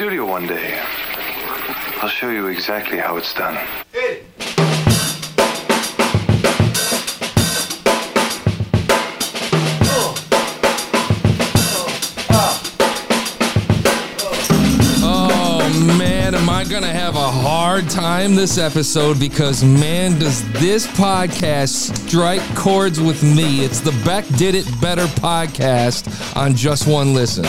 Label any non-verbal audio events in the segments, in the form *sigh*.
studio one day. I'll show you exactly how it's done. Oh man, am I gonna have a hard time this episode because man, does this podcast strike chords with me. It's the Beck Did It Better podcast on Just One Listen.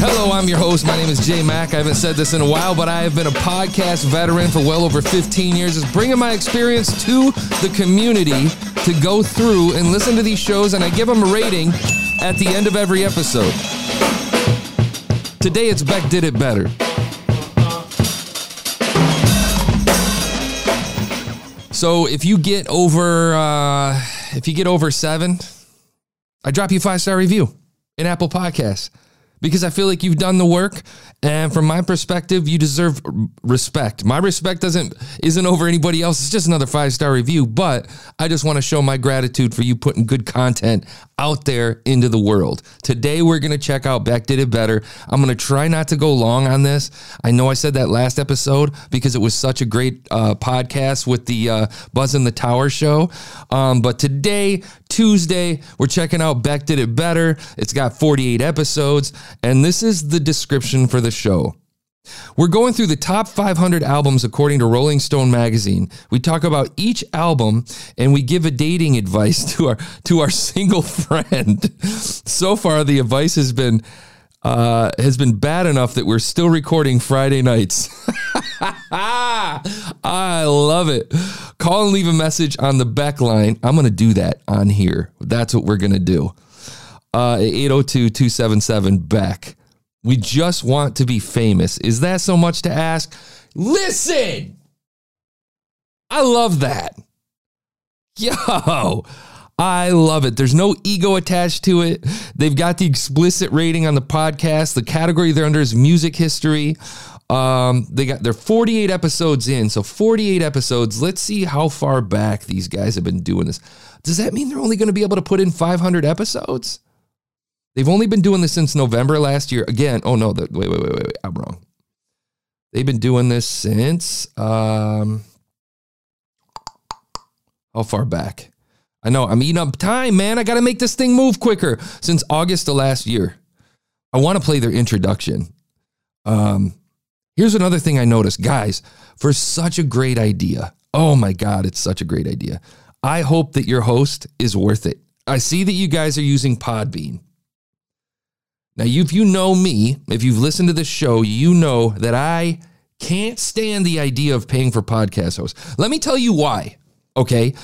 Hello, I'm your host. My name is Jay Mack. I haven't said this in a while, but I have been a podcast veteran for well over 15 years. It's bringing my experience to the community to go through and listen to these shows, and I give them a rating at the end of every episode. Today, it's Beck Did It Better. So if you get over, uh, if you get over seven, I drop you five star review in Apple Podcasts because I feel like you've done the work. And from my perspective, you deserve respect. My respect doesn't isn't over anybody else. It's just another five star review. But I just want to show my gratitude for you putting good content out there into the world. Today we're gonna check out Beck Did It Better. I'm gonna try not to go long on this. I know I said that last episode because it was such a great uh, podcast with the uh, Buzz in the Tower show. Um, but today, Tuesday, we're checking out Beck Did It Better. It's got 48 episodes, and this is the description for the show. We're going through the top 500 albums according to Rolling Stone magazine. We talk about each album and we give a dating advice *laughs* to our to our single friend. So far the advice has been uh, has been bad enough that we're still recording Friday nights. *laughs* I love it. Call and leave a message on the back line. I'm going to do that on here. That's what we're going to do. Uh, 802 277 Beck. We just want to be famous. Is that so much to ask? Listen, I love that. Yo, I love it. There's no ego attached to it. They've got the explicit rating on the podcast. The category they're under is music history. Um, they got they're 48 episodes in, so 48 episodes. Let's see how far back these guys have been doing this. Does that mean they're only going to be able to put in 500 episodes? They've only been doing this since November last year. Again, oh no, the, wait, wait, wait, wait, wait, I'm wrong. They've been doing this since um, how far back? I know I'm eating up time, man. I got to make this thing move quicker. Since August of last year, I want to play their introduction. Um, here's another thing I noticed, guys. For such a great idea, oh my god, it's such a great idea. I hope that your host is worth it. I see that you guys are using Podbean. Now, if you know me, if you've listened to this show, you know that I can't stand the idea of paying for podcast hosts. Let me tell you why. Okay.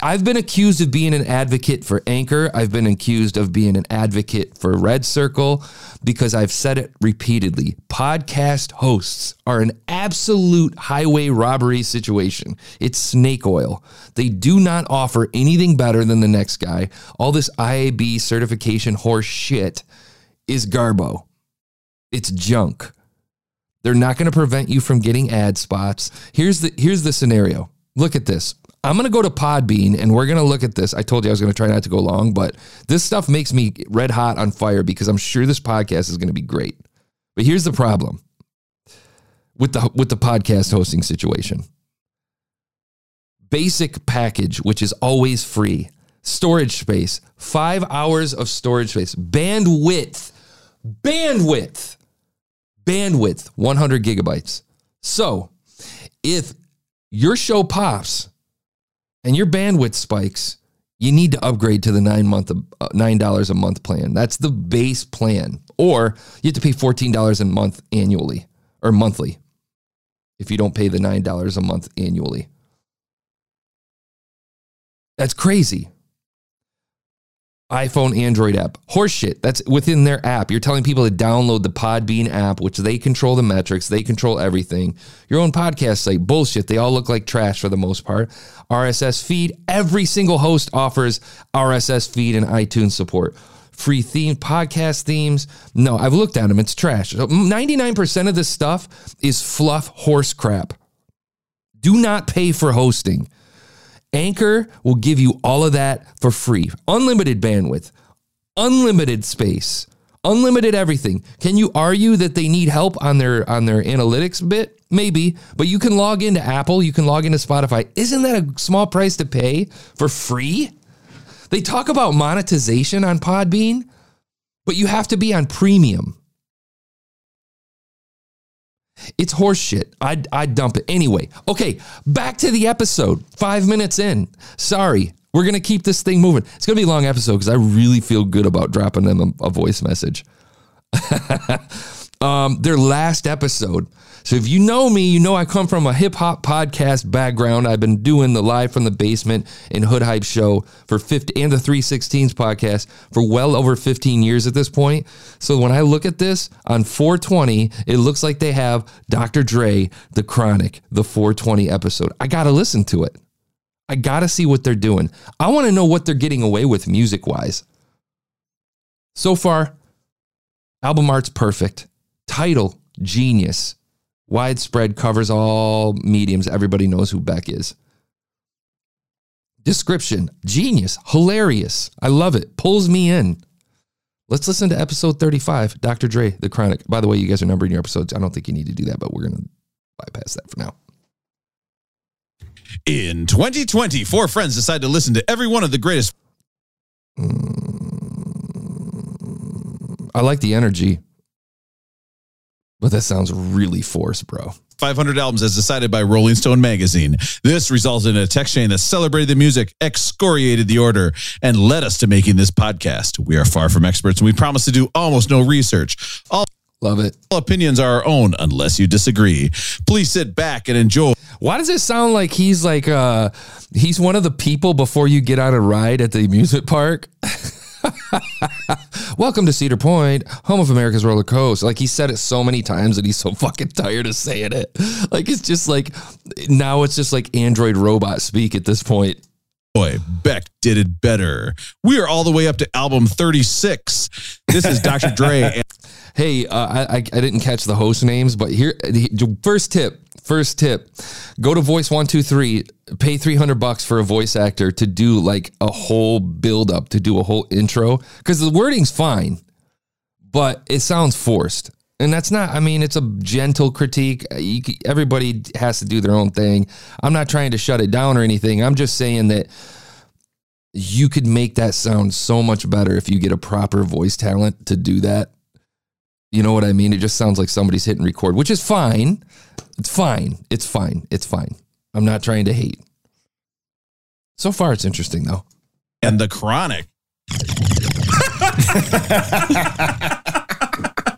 I've been accused of being an advocate for Anchor. I've been accused of being an advocate for Red Circle because I've said it repeatedly. Podcast hosts are an absolute highway robbery situation. It's snake oil. They do not offer anything better than the next guy. All this IAB certification horse shit is garbo. It's junk. They're not going to prevent you from getting ad spots. Here's the here's the scenario. Look at this. I'm going to go to Podbean and we're going to look at this. I told you I was going to try not to go long, but this stuff makes me red hot on fire because I'm sure this podcast is going to be great. But here's the problem with the with the podcast hosting situation. Basic package, which is always free. Storage space, 5 hours of storage space. Bandwidth. Bandwidth. Bandwidth, 100 gigabytes. So, if your show pops and your bandwidth spikes, you need to upgrade to the nine month uh, nine dollars a month plan. That's the base plan, or you have to pay fourteen dollars a month annually or monthly if you don't pay the nine dollars a month annually. That's crazy. iPhone, Android app. Horseshit. That's within their app. You're telling people to download the Podbean app, which they control the metrics, they control everything. Your own podcast site. Bullshit. They all look like trash for the most part. RSS feed. Every single host offers RSS feed and iTunes support. Free theme, podcast themes. No, I've looked at them. It's trash. 99% of this stuff is fluff horse crap. Do not pay for hosting. Anchor will give you all of that for free unlimited bandwidth, unlimited space, unlimited everything. Can you argue that they need help on their on their analytics bit? Maybe, but you can log into Apple, you can log into Spotify. Isn't that a small price to pay for free? They talk about monetization on Podbean, but you have to be on premium. It's horseshit. I'd, I'd dump it. Anyway, okay, back to the episode. Five minutes in. Sorry. We're going to keep this thing moving. It's going to be a long episode because I really feel good about dropping them a, a voice message. *laughs* um, their last episode. So if you know me, you know I come from a hip hop podcast background. I've been doing the live from the basement and Hood Hype show for 50 and the 316s podcast for well over 15 years at this point. So when I look at this on 420, it looks like they have Dr. Dre, The Chronic, the 420 episode. I got to listen to it. I got to see what they're doing. I want to know what they're getting away with music wise. So far, album art's perfect. Title, genius. Widespread covers all mediums. Everybody knows who Beck is. Description genius, hilarious. I love it. Pulls me in. Let's listen to episode 35, Dr. Dre, The Chronic. By the way, you guys are numbering your episodes. I don't think you need to do that, but we're going to bypass that for now. In 2020, four friends decide to listen to every one of the greatest. Mm, I like the energy. But that sounds really forced, bro. 500 albums as decided by Rolling Stone magazine. This resulted in a text chain that celebrated the music, excoriated the order, and led us to making this podcast. We are far from experts and we promise to do almost no research. All Love it. All opinions are our own unless you disagree. Please sit back and enjoy. Why does it sound like he's like uh he's one of the people before you get on a ride at the amusement park? *laughs* *laughs* Welcome to Cedar Point, home of America's roller coaster. Like he said it so many times that he's so fucking tired of saying it. Like it's just like now it's just like Android robot speak at this point. Boy, Beck did it better. We are all the way up to album 36. This is Dr. Dre. *laughs* hey, uh, I, I didn't catch the host names, but here, first tip, first tip, go to Voice One Two Three, pay three hundred bucks for a voice actor to do like a whole build up, to do a whole intro, because the wording's fine, but it sounds forced. And that's not, I mean, it's a gentle critique. You, everybody has to do their own thing. I'm not trying to shut it down or anything. I'm just saying that you could make that sound so much better if you get a proper voice talent to do that. You know what I mean? It just sounds like somebody's hitting record, which is fine. It's fine. It's fine. It's fine. I'm not trying to hate. So far, it's interesting though. And the chronic.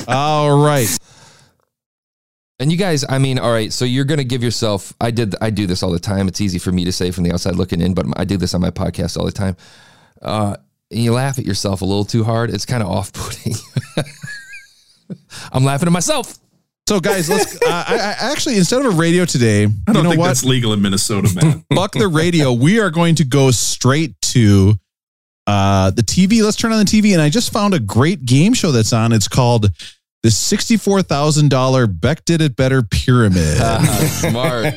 *laughs* All right. And you guys, I mean, all right, so you're going to give yourself I did I do this all the time. It's easy for me to say from the outside looking in, but I do this on my podcast all the time. Uh, and you laugh at yourself a little too hard. It's kind of off-putting. *laughs* *laughs* I'm laughing at myself. So, guys, let's. *laughs* Uh, I, I, actually, instead of a radio today, I don't you know think what? that's legal in Minnesota, man. *laughs* Fuck the radio. We are going to go straight to uh, the TV. Let's turn on the TV, and I just found a great game show that's on. It's called the sixty-four thousand dollar Beck did it better pyramid. smart,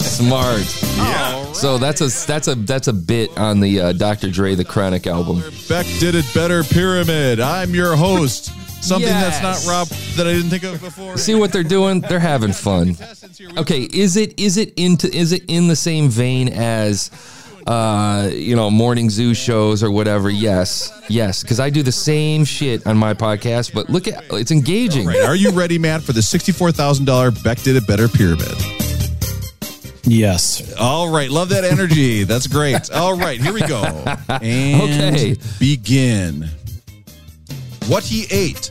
smart. Yeah. Right. So that's a that's a that's a bit on the uh, Dr. Dre the Chronic album. Beck did it better pyramid. I'm your host. Something yes. that's not Rob that I didn't think of before. See what they're doing? They're having fun. Okay, is it is it into is it in the same vein as uh, you know, morning zoo shows or whatever. Yes, yes, because I do the same shit on my podcast. But look at it's engaging. Right. Are you ready, Matt, for the sixty-four thousand dollar Beck did it better pyramid? Yes. All right. Love that energy. That's great. *laughs* All right. Here we go. And okay. begin. What he ate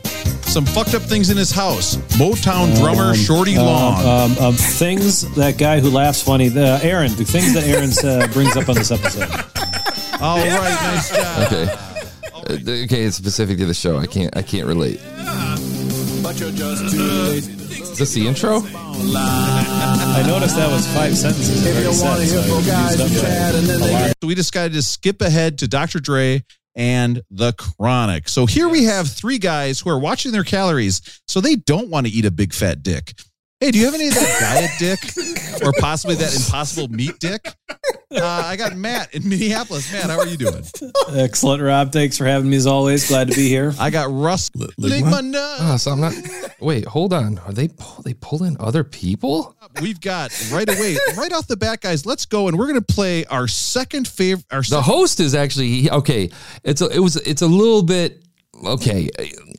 some fucked up things in his house. Motown drummer um, Shorty um, Long. Um, um, things that guy who laughs funny. Uh, Aaron. The things that Aaron uh, brings up on this episode. All yeah. right, nice job. Okay. Uh, okay, it's specific to the show. I can't. I can't relate. But you're just too lazy. Is this the intro? I noticed that was five sentences. If you want to hear so we decided to skip ahead to Dr. Dre and the chronic. So here we have three guys who are watching their calories so they don't want to eat a big fat dick. Hey, do you have any of that diet dick *laughs* or possibly that impossible meat dick? Uh, I got Matt in Minneapolis. Matt, how are you doing? Excellent, Rob. Thanks for having me as always. Glad to be here. I got Russ. Oh, so I'm not. Wait, hold on. Are they pull, they pulling other people? We've got right away, right off the bat, guys. Let's go, and we're gonna play our second favorite. Our The second, host is actually okay. It's a, it was it's a little bit okay.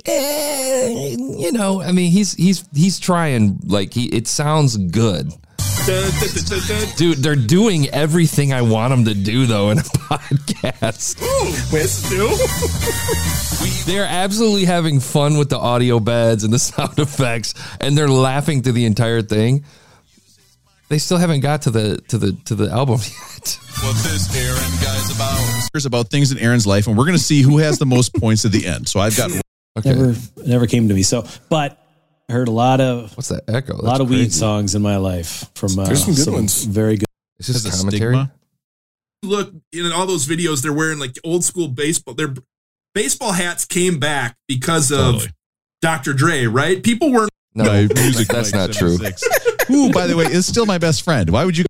Eh, you know, I mean, he's he's he's trying like he. It sounds good. Dude, they're doing everything I want them to do though in a *laughs* podcast. Wait, this is new? *laughs* They're absolutely having fun with the audio beds and the sound *laughs* effects, and they're laughing through the entire thing. They still haven't got to the to the to the album yet. what this Aaron guy's about. Here's about things in Aaron's life, and we're gonna see who has the most points at the end. So I've got Okay, Never, never came to me. So, but I heard a lot of what's that echo? a lot of weed songs in my life from uh, There's some good ones. Very good. Is this Has a commentary? stigma. Look, in all those videos, they're wearing like old school baseball. Their baseball hats came back because of Totally. Dr. Dre, right? People weren't No, No, music that's Mike not true. Who, by the way, is still my best friend. Why would you?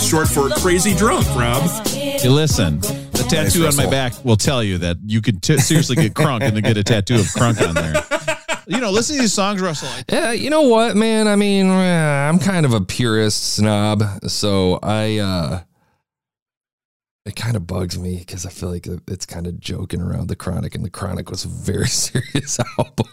short for crazy drunk, Rob. Hey, listen, the tattoo on my back will tell you that you could t- seriously get crunk and then get a tattoo of crunk on there. *laughs* You know, listen to these songs, Russell. Yeah, you know what, man? I mean, eh, I'm kind of a purist snob, so I uh it kind of bugs me because I feel like it's kind of joking around the Chronic, and the Chronic was a very *laughs* serious *laughs* album.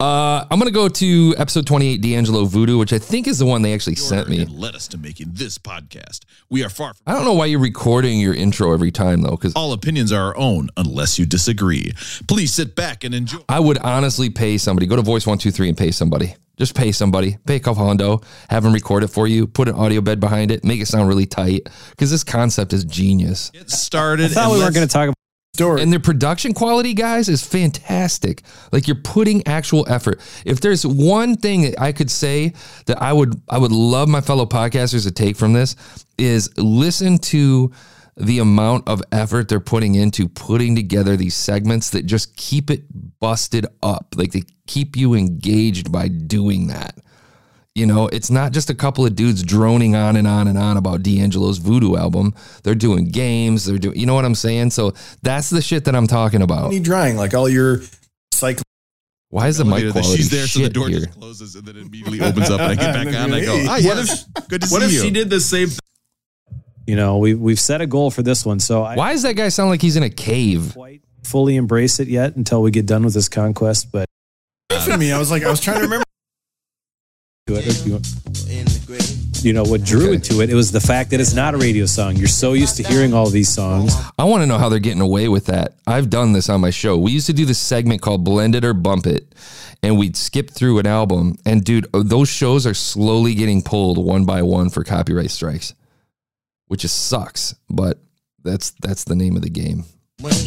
Uh, I'm gonna go to episode 28, D'Angelo Voodoo, which I think is the one they actually sent me. Led us to making this podcast. We are far from. I don't know why you're recording your intro every time though, because All opinions are our own, unless you disagree. Please sit back and enjoy. I would honestly pay somebody. Go to Voice One Two Three and pay somebody. Just pay somebody. Pay a couple hundo. Have them record it for you. Put an audio bed behind it. Make it sound really tight. Because this concept is genius. Get started. I thought we weren't going to talk about Story. And their production quality, guys, is fantastic. Like you're putting actual effort. If there's one thing that I could say that I would I would love my fellow podcasters to take from this is listen to the amount of effort they're putting into putting together these segments that just keep it busted up. Like they keep you engaged by doing that. You know, it's not just a couple of dudes droning on and on and on about D'Angelo's Voodoo album. They're doing games. They're doing, you know what I'm saying? So that's the shit that I'm talking about. Need drying like all your cycle. Why is the mic quality she's there, so the door here? just closes and then it immediately opens up, and I get back And on. And I go, hey, what yes, *laughs* good to What see if you. she did the same thing? you know we we've set a goal for this one, so I Why does that guy sound like he's in a cave? quite fully embrace it yet until we get done with this conquest. But me, I was like, I was trying to remember. Do it. You, you know what drew Okay. it to it? It was the fact that it's not a radio song. You're so used to hearing all these songs. I want to know how they're getting away with that. I've done this on my show. We used to do this segment called Blend It or Bump It, and we'd skip through an album. And dude, uh, those shows are slowly getting pulled one by one for copyright strikes, which just sucks. But that's that's the name of the game.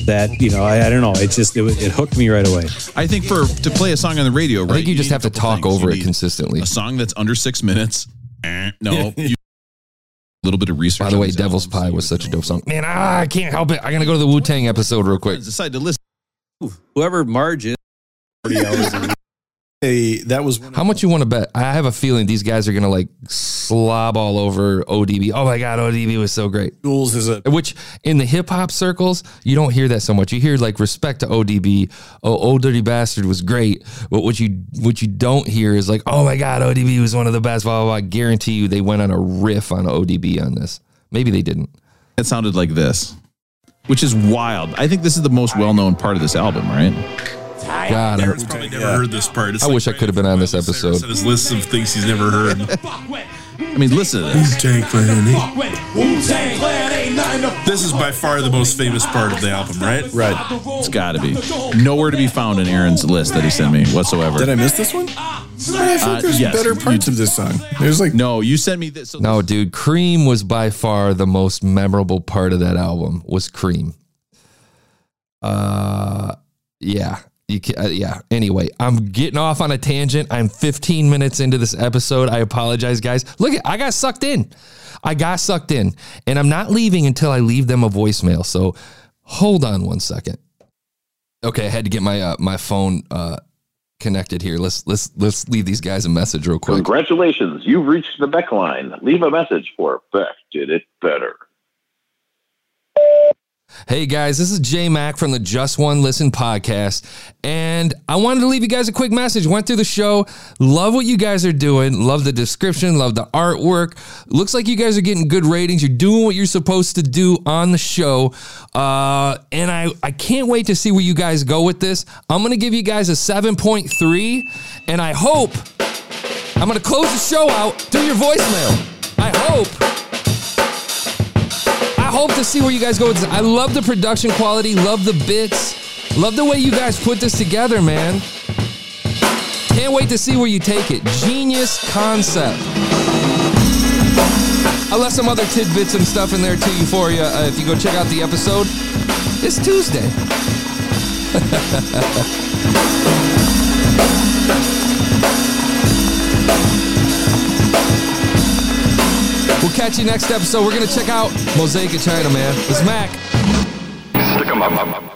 That you know, I, I don't know. It just it, it hooked me right away. I think for to play a song on the radio, right? I think you just have to talk things. over You it consistently. A song that's under six minutes. Eh, no, *laughs* you, a little bit of research. By the way, Devil's albums, Pie was such a dope song. Man, ah, I can't help it. I gotta go to the Wu Tang episode real quick. Decide to listen. Whoever Marge is, forty hours. A week. Hey, that was one How much you want to bet? I have a feeling these guys are gonna like slob all over ODB. Oh my god, ODB was so great. schools is a Which in the hip hop circles, you don't hear that so much. You hear like respect to ODB. Oh, Ol' Dirty Bastard was great. But what you what you don't hear is like, oh my god, ODB was one of the best. Blah blah blah. I guarantee you, they went on a riff on ODB on this. Maybe they didn't. It sounded like this, which is wild. I think this is the most well-known part of this album, right? God, I, Aaron's probably never heard this part. It's I wish I could have been on this episode. and His list of things he's never heard. *laughs* I mean, listen to this. This is by far the most famous part of the album, right? right. It's got to be nowhere to be found in Aaron's list that he sent me whatsoever. Did I miss this one? I feel like Uh, there's yes, better you- parts of this song. There's like no, you sent me this. So No, dude, Cream was by far the most memorable part of that album. Was Cream. Uh, yeah, you can, uh, yeah. Anyway, I'm getting off on a tangent. I'm 15 minutes into this episode. I apologize, guys. Look, I got sucked in. I got sucked in, and I'm not leaving until I leave them a voicemail. So, hold on one second. Okay, I had to get my uh, my phone uh, connected here. Let's let's let's leave these guys a message real quick. Congratulations, you've reached the Beck line. Leave a message for Beck did it better. Hey guys, this is J Mac from the Just One Listen podcast. And I wanted to leave you guys a quick message. Went through the show. Love what you guys are doing. Love the description. Love the artwork. Looks like you guys are getting good ratings. You're doing what you're supposed to do on the show. Uh, and I, I can't wait to see where you guys go with this. I'm going to give you guys a 7.3. And I hope I'm going to close the show out through your voicemail. I hope hope to see where you guys go with this. I love the production quality, love the bits, love the way you guys put this together, man. Can't wait to see where you take it. Genius concept. I left some other tidbits and stuff in there too, for you. Uh, if you go check out the episode, it's Tuesday. *laughs* catch you next episode. We're going to check out Mosaic of China, man. It's Mac. Stick 'em up.